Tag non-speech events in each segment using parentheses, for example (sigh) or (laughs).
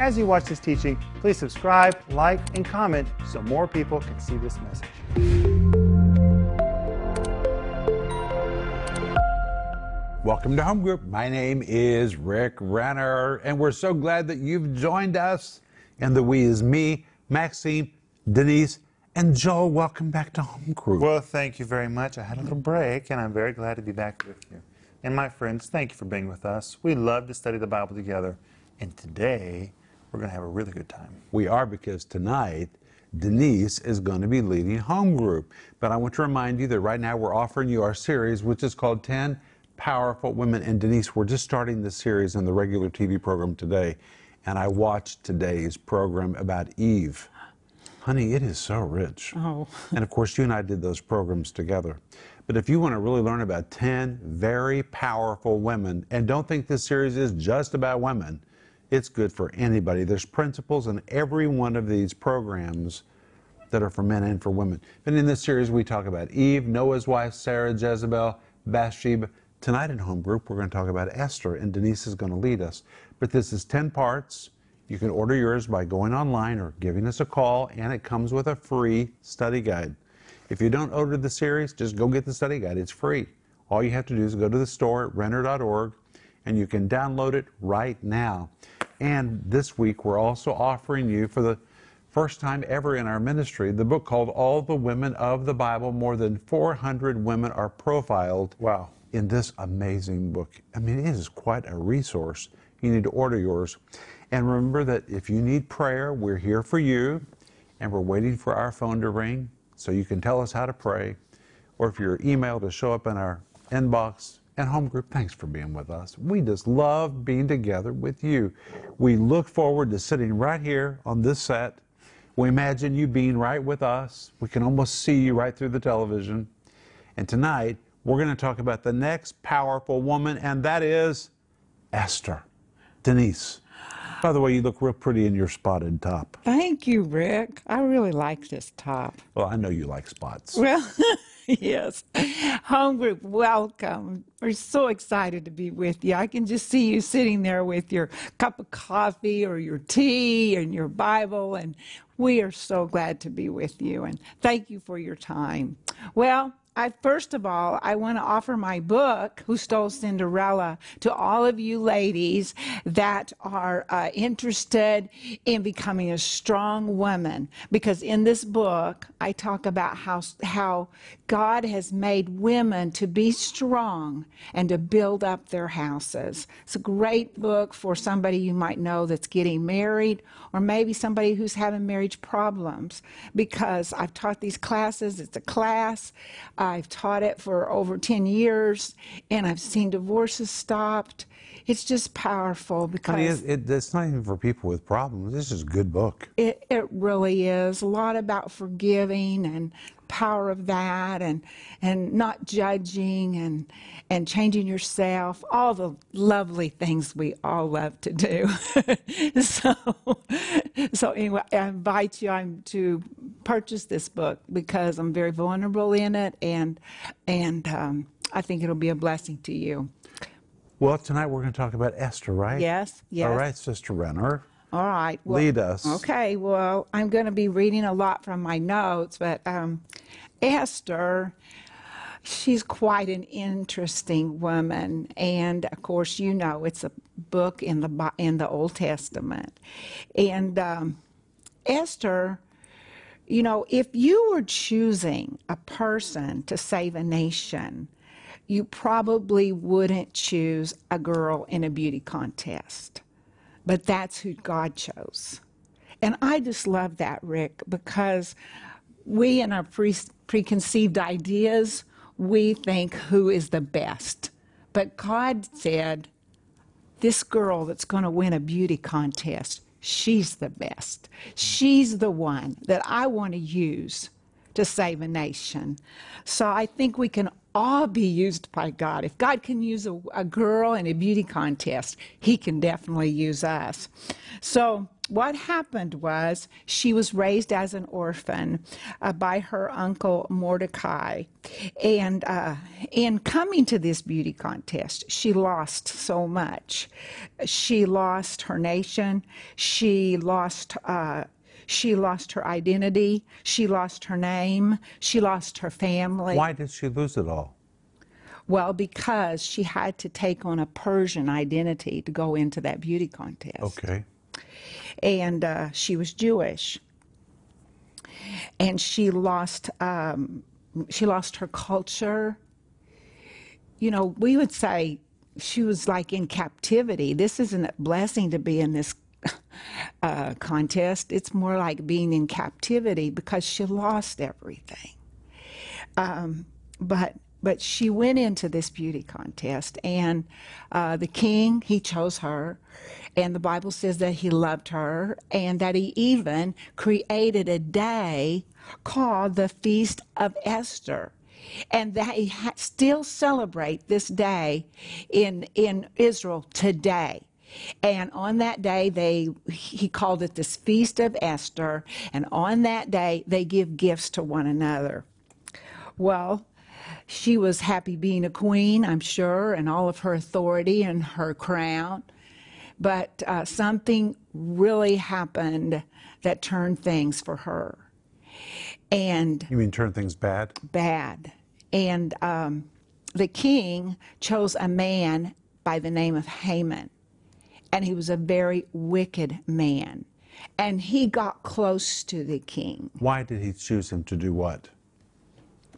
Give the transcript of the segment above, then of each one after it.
As you watch this teaching, please subscribe, like, and comment so more people can see this message. Welcome to Home Group. My name is Rick Renner, and we're so glad that you've joined us. And the we is me, Maxine, Denise, and Joel. Welcome back to Home Group. Well, thank you very much. I had a little break, and I'm very glad to be back with you. And my friends, thank you for being with us. We love to study the Bible together, and today we're going to have a really good time. We are because tonight Denise is going to be leading Home Group. But I want to remind you that right now we're offering you our series, which is called 10 Powerful Women. And Denise, we're just starting the series in the regular TV program today. And I watched today's program about Eve. Honey, it is so rich. Oh. and of course, you and I did those programs together. But if you want to really learn about 10 very powerful women, and don't think this series is just about women, it's good for anybody. There's principles in every one of these programs that are for men and for women. And in this series, we talk about Eve, Noah's wife, Sarah, Jezebel, Bathsheba. Tonight in Home Group, we're going to talk about Esther, and Denise is going to lead us. But this is 10 parts. You can order yours by going online or giving us a call, and it comes with a free study guide. If you don't order the series, just go get the study guide. It's free. All you have to do is go to the store at renner.org, and you can download it right now. And this week, we're also offering you, for the first time ever in our ministry, the book called All the Women of the Bible. More than 400 women are profiled Wow. in this amazing book. I mean, it is quite a resource. You need to order yours. And remember that if you need prayer, we're here for you, and we're waiting for our phone to ring so you can tell us how to pray, or if your email to show up in our inbox. And home group, thanks for being with us. We just love being together with you. We look forward to sitting right here on this set. We imagine you being right with us. We can almost see you right through the television. And tonight, we're going to talk about the next powerful woman, and that is Esther. Denise. By the way, you look real pretty in your spotted top. Thank you, Rick. I really like this top. Well, I know you like spots. Well, (laughs) (laughs) yes. Home group, welcome. We're so excited to be with you. I can just see you sitting there with your cup of coffee or your tea and your Bible, and we are so glad to be with you. And thank you for your time. Well, I, first of all, I want to offer my book, Who Stole Cinderella, to all of you ladies that are uh, interested in becoming a strong woman. Because in this book, I talk about how, how God has made women to be strong and to build up their houses. It's a great book for somebody you might know that's getting married or maybe somebody who's having marriage problems. Because I've taught these classes, it's a class. I've taught it for over 10 years and I've seen divorces stopped. It's just powerful because it, it's not even for people with problems. This is a good book. it, it really is a lot about forgiving and power of that and and not judging and and changing yourself all the lovely things we all love to do (laughs) so so anyway i invite you I'm to purchase this book because i'm very vulnerable in it and and um, i think it'll be a blessing to you Well, tonight we're going to talk about Esther, right? yes yes All right, Sister Renner. All right. Well, Lead us. Okay. Well, I'm going to be reading a lot from my notes, but um, Esther, she's quite an interesting woman, and of course, you know it's a book in the in the Old Testament, and um, Esther. You know, if you were choosing a person to save a nation, you probably wouldn't choose a girl in a beauty contest but that's who God chose. And I just love that, Rick, because we in our pre- preconceived ideas, we think who is the best. But God said, this girl that's going to win a beauty contest, she's the best. She's the one that I want to use to save a nation. So I think we can all be used by God. If God can use a, a girl in a beauty contest, He can definitely use us. So what happened was she was raised as an orphan uh, by her uncle Mordecai. And uh, in coming to this beauty contest, she lost so much. She lost her nation. She lost. Uh, she lost her identity. She lost her name. She lost her family. Why did she lose it all? Well, because she had to take on a Persian identity to go into that beauty contest. Okay. And uh, she was Jewish. And she lost, um, she lost her culture. You know, we would say she was like in captivity. This isn't a blessing to be in this (laughs) uh, contest. It's more like being in captivity because she lost everything. Um, but but she went into this beauty contest, and uh, the king, he chose her. And the Bible says that he loved her and that he even created a day called the Feast of Esther. And that he ha- still celebrate this day in, in Israel today. And on that day, they he called it this Feast of Esther. And on that day, they give gifts to one another. Well, she was happy being a queen, I'm sure, and all of her authority and her crown. But uh, something really happened that turned things for her. And You mean turn things bad? bad. And um, the king chose a man by the name of Haman. And he was a very wicked man. And he got close to the king Why did he choose him to do what?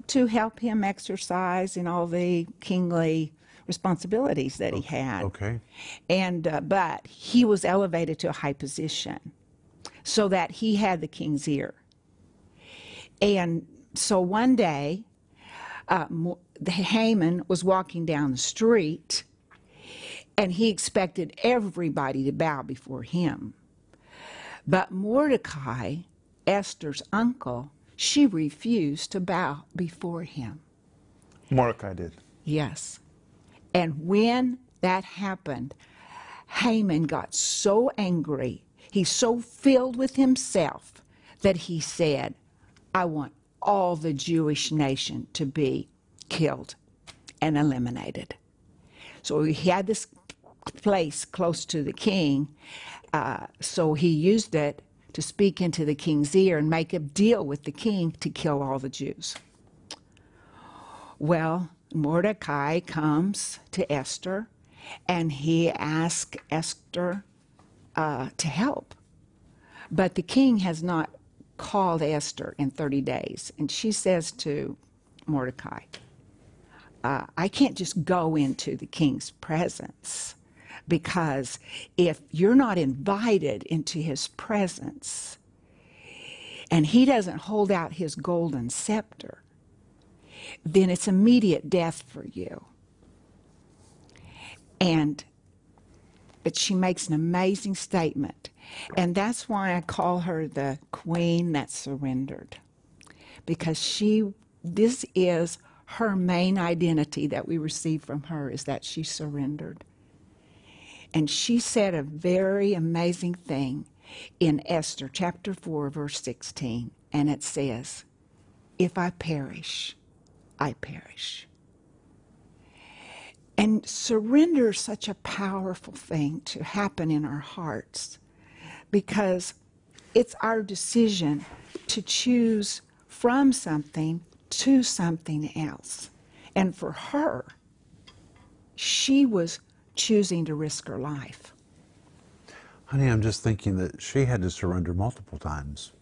to help him exercise in all the kingly responsibilities that he had. Okay. And uh, but he was elevated to a high position, so that he had the king's ear. And so one day, uh, the Haman was walking down the street, and he expected everybody to bow before him. But Mordecai, Esther's uncle, she refused to bow before him. Mordecai did. Yes. And when that happened, Haman got so angry, he's so filled with himself that he said, I want all the Jewish nation to be killed and eliminated. So he had this place close to the king, uh, so he used it to speak into the king's ear and make a deal with the king to kill all the Jews. Well, Mordecai comes to Esther and he asks Esther uh, to help. But the king has not called Esther in 30 days. And she says to Mordecai, uh, I can't just go into the king's presence because if you're not invited into his presence and he doesn't hold out his golden scepter, then it's immediate death for you. And but she makes an amazing statement. And that's why I call her the queen that surrendered. Because she this is her main identity that we receive from her is that she surrendered. And she said a very amazing thing in Esther chapter 4 verse 16 and it says, "If I perish, I perish." And surrender is such a powerful thing to happen in our hearts because it's our decision to choose from something to something else. And for her, she was choosing to risk her life. Honey, I'm just thinking that she had to surrender multiple times.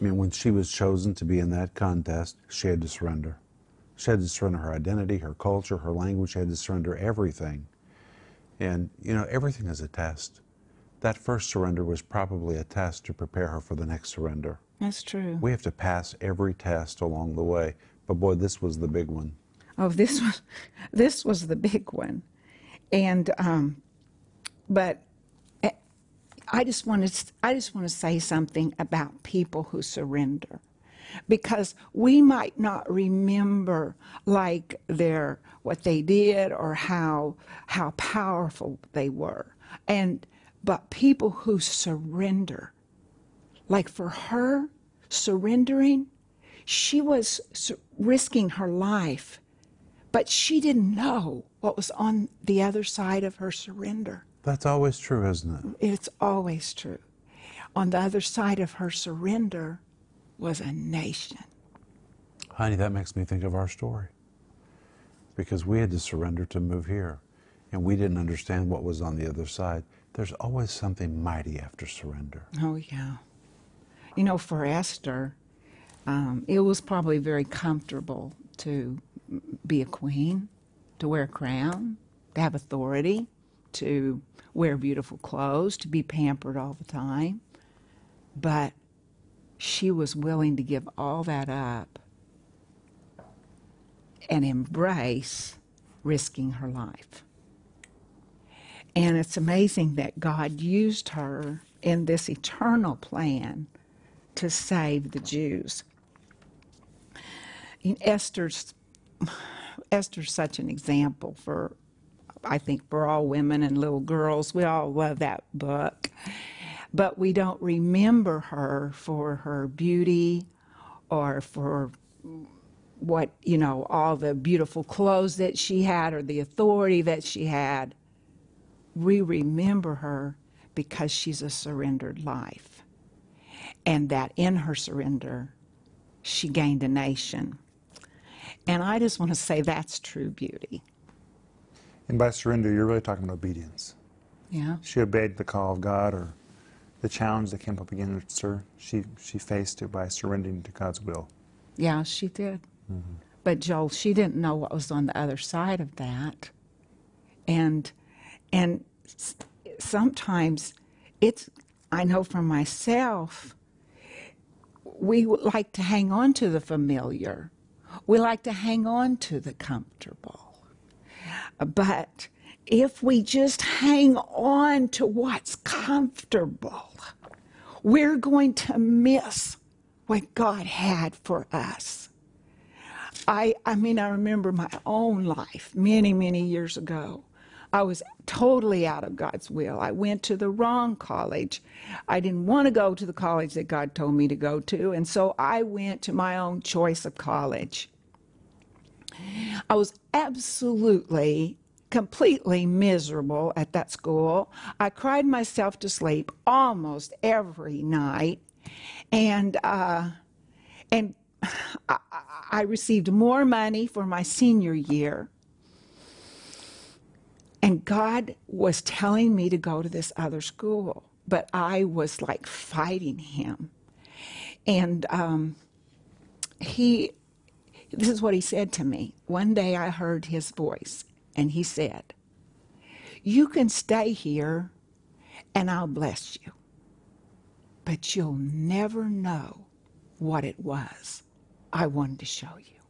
I mean, when she was chosen to be in that contest, she had to surrender. She had to surrender her identity, her culture, her language. She had to surrender everything. And, you know, everything is a test. That first surrender was probably a test to prepare her for the next surrender. That's true. We have to pass every test along the way. But boy, this was the big one. Oh, this was (laughs) this was the big one, and um, but eh, I just want to I just want to say something about people who surrender, because we might not remember like their what they did or how how powerful they were, and but people who surrender. Like for her, surrendering, she was risking her life, but she didn't know what was on the other side of her surrender. That's always true, isn't it? It's always true. On the other side of her surrender was a nation. Honey, that makes me think of our story. Because we had to surrender to move here, and we didn't understand what was on the other side. There's always something mighty after surrender. Oh, yeah. You know, for Esther, um, it was probably very comfortable to be a queen, to wear a crown, to have authority, to wear beautiful clothes, to be pampered all the time. But she was willing to give all that up and embrace risking her life. And it's amazing that God used her in this eternal plan to save the Jews. Esther's Esther's such an example for I think for all women and little girls. We all love that book. But we don't remember her for her beauty or for what, you know, all the beautiful clothes that she had or the authority that she had. We remember her because she's a surrendered life. And that in her surrender, she gained a nation. And I just want to say that's true beauty. And by surrender, you're really talking about obedience. Yeah. She obeyed the call of God or the challenge that came up against her. She, she faced it by surrendering to God's will. Yeah, she did. Mm-hmm. But Joel, she didn't know what was on the other side of that. And, and sometimes it's, I know for myself, we like to hang on to the familiar. We like to hang on to the comfortable. But if we just hang on to what's comfortable, we're going to miss what God had for us. I, I mean, I remember my own life many, many years ago. I was totally out of God's will. I went to the wrong college. I didn't want to go to the college that God told me to go to, and so I went to my own choice of college. I was absolutely, completely miserable at that school. I cried myself to sleep almost every night, and uh, and (sighs) I, I received more money for my senior year. And God was telling me to go to this other school, but I was like fighting him. And um, he this is what he said to me. One day I heard his voice, and he said, You can stay here, and I'll bless you, but you'll never know what it was I wanted to show you.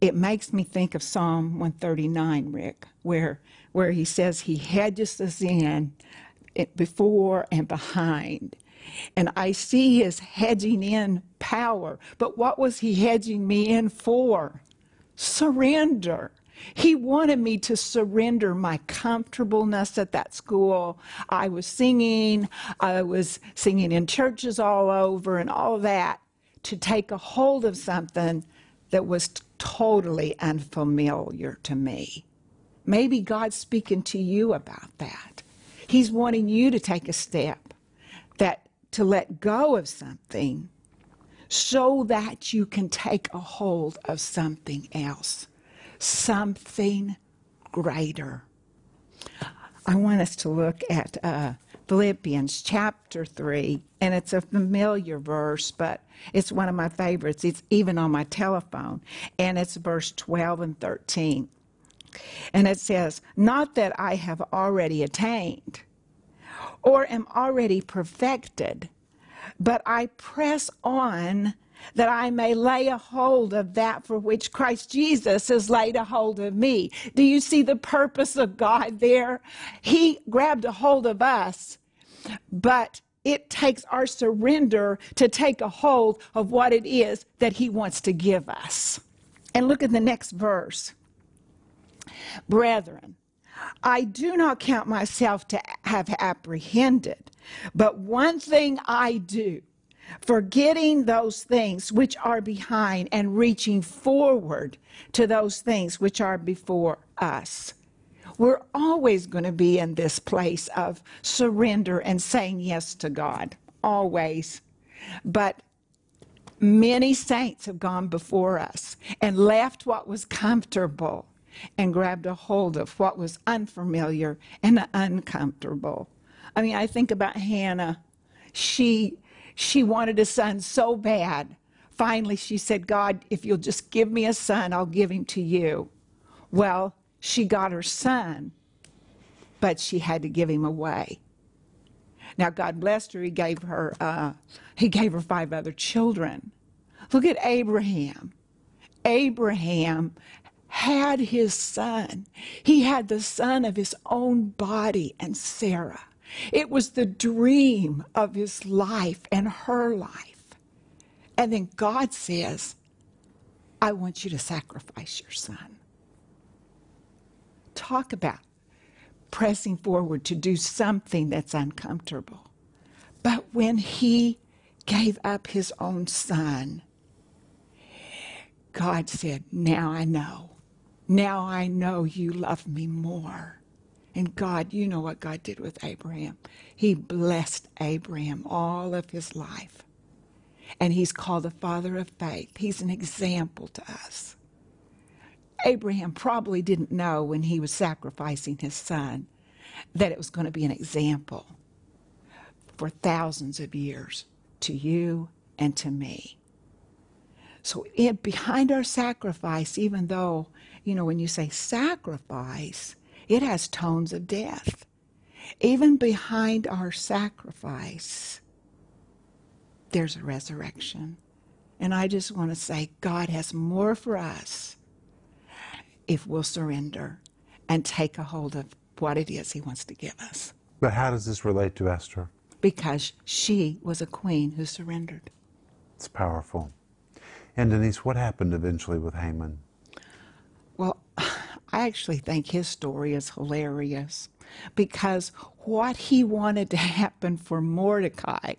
It makes me think of Psalm 139, Rick, where, where he says he hedges us in before and behind and I see his hedging in power. But what was he hedging me in for? Surrender. He wanted me to surrender my comfortableness at that school. I was singing, I was singing in churches all over and all that to take a hold of something that was totally unfamiliar to me. Maybe God's speaking to you about that. He's wanting you to take a step that to let go of something so that you can take a hold of something else, something greater. I want us to look at uh, Philippians chapter 3, and it's a familiar verse, but it's one of my favorites. It's even on my telephone, and it's verse 12 and 13. And it says, Not that I have already attained or am already perfected, but I press on that I may lay a hold of that for which Christ Jesus has laid a hold of me. Do you see the purpose of God there? He grabbed a hold of us, but it takes our surrender to take a hold of what it is that He wants to give us. And look at the next verse. Brethren, I do not count myself to have apprehended, but one thing I do, forgetting those things which are behind and reaching forward to those things which are before us. We're always going to be in this place of surrender and saying yes to God, always. But many saints have gone before us and left what was comfortable and grabbed a hold of what was unfamiliar and uncomfortable. I mean, I think about Hannah. She she wanted a son so bad. Finally, she said, God, if you'll just give me a son, I'll give him to you. Well, she got her son, but she had to give him away. Now, God blessed her. He gave her, uh, he gave her five other children. Look at Abraham. Abraham had his son. He had the son of his own body and Sarah. It was the dream of his life and her life. And then God says, I want you to sacrifice your son. Talk about pressing forward to do something that's uncomfortable. But when he gave up his own son, God said, Now I know. Now I know you love me more. And God, you know what God did with Abraham. He blessed Abraham all of his life. And he's called the father of faith. He's an example to us. Abraham probably didn't know when he was sacrificing his son that it was going to be an example for thousands of years to you and to me. So, in, behind our sacrifice, even though, you know, when you say sacrifice, it has tones of death. Even behind our sacrifice, there's a resurrection. And I just want to say, God has more for us if we'll surrender and take a hold of what it is He wants to give us. But how does this relate to Esther? Because she was a queen who surrendered. It's powerful. And Denise, what happened eventually with Haman? Well, (sighs) I actually think his story is hilarious because what he wanted to happen for Mordecai,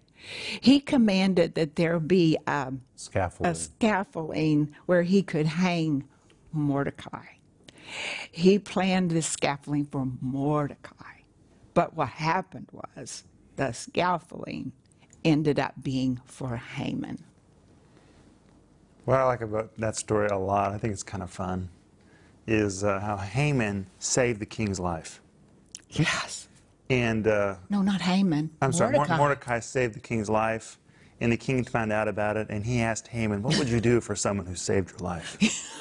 he commanded that there be um, Scaffolding. a scaffolding where he could hang Mordecai. He planned this scaffolding for Mordecai. But what happened was the scaffolding ended up being for Haman. What I like about that story a lot, I think it's kind of fun, is uh, how Haman saved the king's life. Yes. And uh, No, not Haman. I'm sorry, Mordecai. Mordecai saved the king's life, and the king found out about it, and he asked Haman, "What would you do for someone who saved your life?"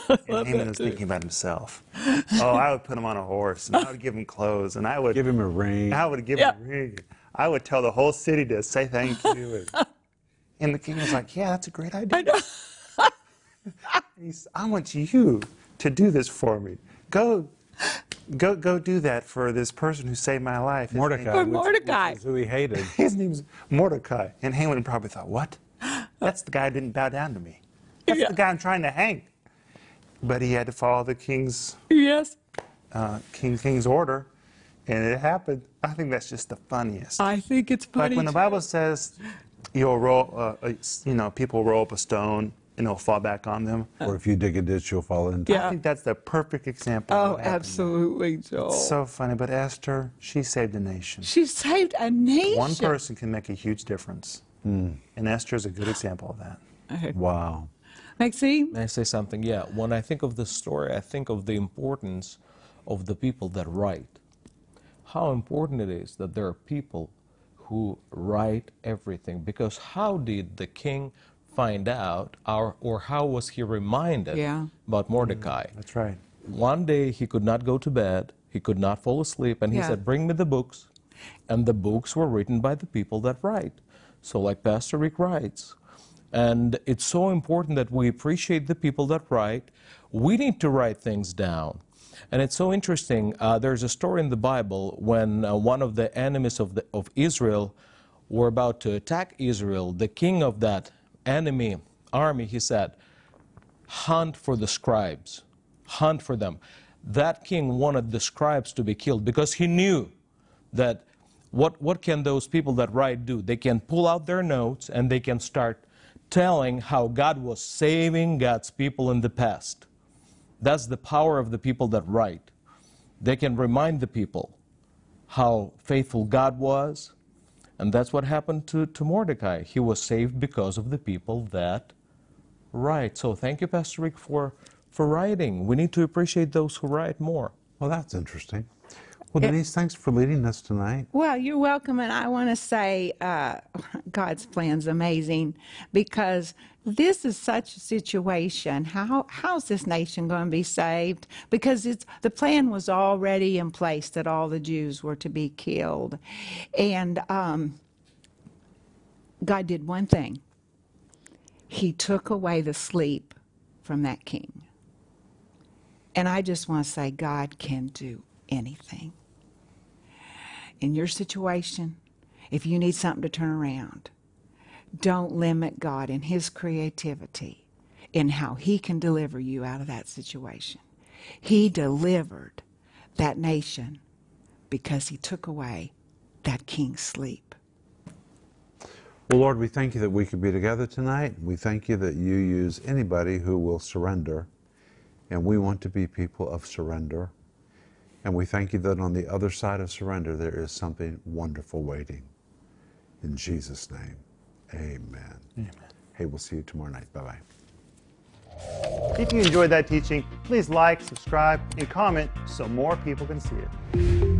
(laughs) and Haman was thinking about himself. Oh, I would put him on a horse, and I would give him clothes, and I would Give him a ring. I would give him a ring. I would tell the whole city to say thank you. And, (laughs) and the king was like, "Yeah, that's a great idea." I know. (laughs) I want you to do this for me. Go, go, go do that for this person who saved my life. His Mordecai. name- For which- Mordecai. Which is who he hated. (laughs) his name's Mordecai. And Haman probably thought, what? That's the guy who didn't bow down to me. That's Yeah. the guy I'm trying to hang. But he had to follow the king's, Yes. uh, king, king's order, and it happened. I think that's just the funniest. I think it's funny. like when the Bible says, you'll roll, uh, uh, you know, people roll up a stone and it'll fall back on them. or if you dig a ditch, you'll fall into. it. Yeah. I think that's the perfect example. of Oh, what happened. absolutely, Joel. So funny, but Esther, she saved a nation. she saved a nation. One person can make a huge difference. Hmm. And Esther is a good example of that. Wow. Maxine? May I say something? Yeah. When I think of the story, I think of the importance of the people that write. How important it is that there are people who write everything. Because how did the king find out, or, or how was he reminded Yeah. about Mordecai? That's right. One day he could not go to bed, he could not fall asleep, and he Yeah. said, Bring me the books. And the books were written by the people that write. So, like Pastor Rick writes, and it's so important that we appreciate the people that write. We need to write things down. And it's so interesting. Uh, there's a story in the Bible when uh, one of the enemies of, the, of Israel were about to attack Israel. The king of that enemy army, he said, hunt for the scribes, hunt for them. that king wanted the scribes to be killed because he knew that what, what can those people that write do? They can pull out their notes and they can start telling how God was saving God's people in the past. That's the power of the people that write. They can remind the people how faithful God was. And that's what happened to, to Mordecai. He was saved because of the people that write. So thank you, Pastor Rick, for, for writing. We need to appreciate those who write more. Well, that's interesting. Well, Denise, thanks for leading us tonight. Well, you're welcome, and I want to say uh, (laughs) God's plan's amazing because this is such a situation. How how's this nation going to be saved? Because it's the plan was already in place that all the Jews were to be killed, and um, God did one thing. He took away the sleep from that king. And I just want to say, God can do anything in your situation, if you need something to turn around, don't limit God in His creativity in how He can deliver you out of that situation. He delivered that nation because He took away that king's sleep. Well, Lord, we thank you that we could be together tonight. We thank you that you use anybody who will surrender. And we want to be people of surrender. And we thank you that on the other side of surrender, there is something wonderful waiting. In Jesus' name, amen. Amen. Hey, we'll see you tomorrow night. Bye bye. If you enjoyed that teaching, please like, subscribe, and comment so more people can see it.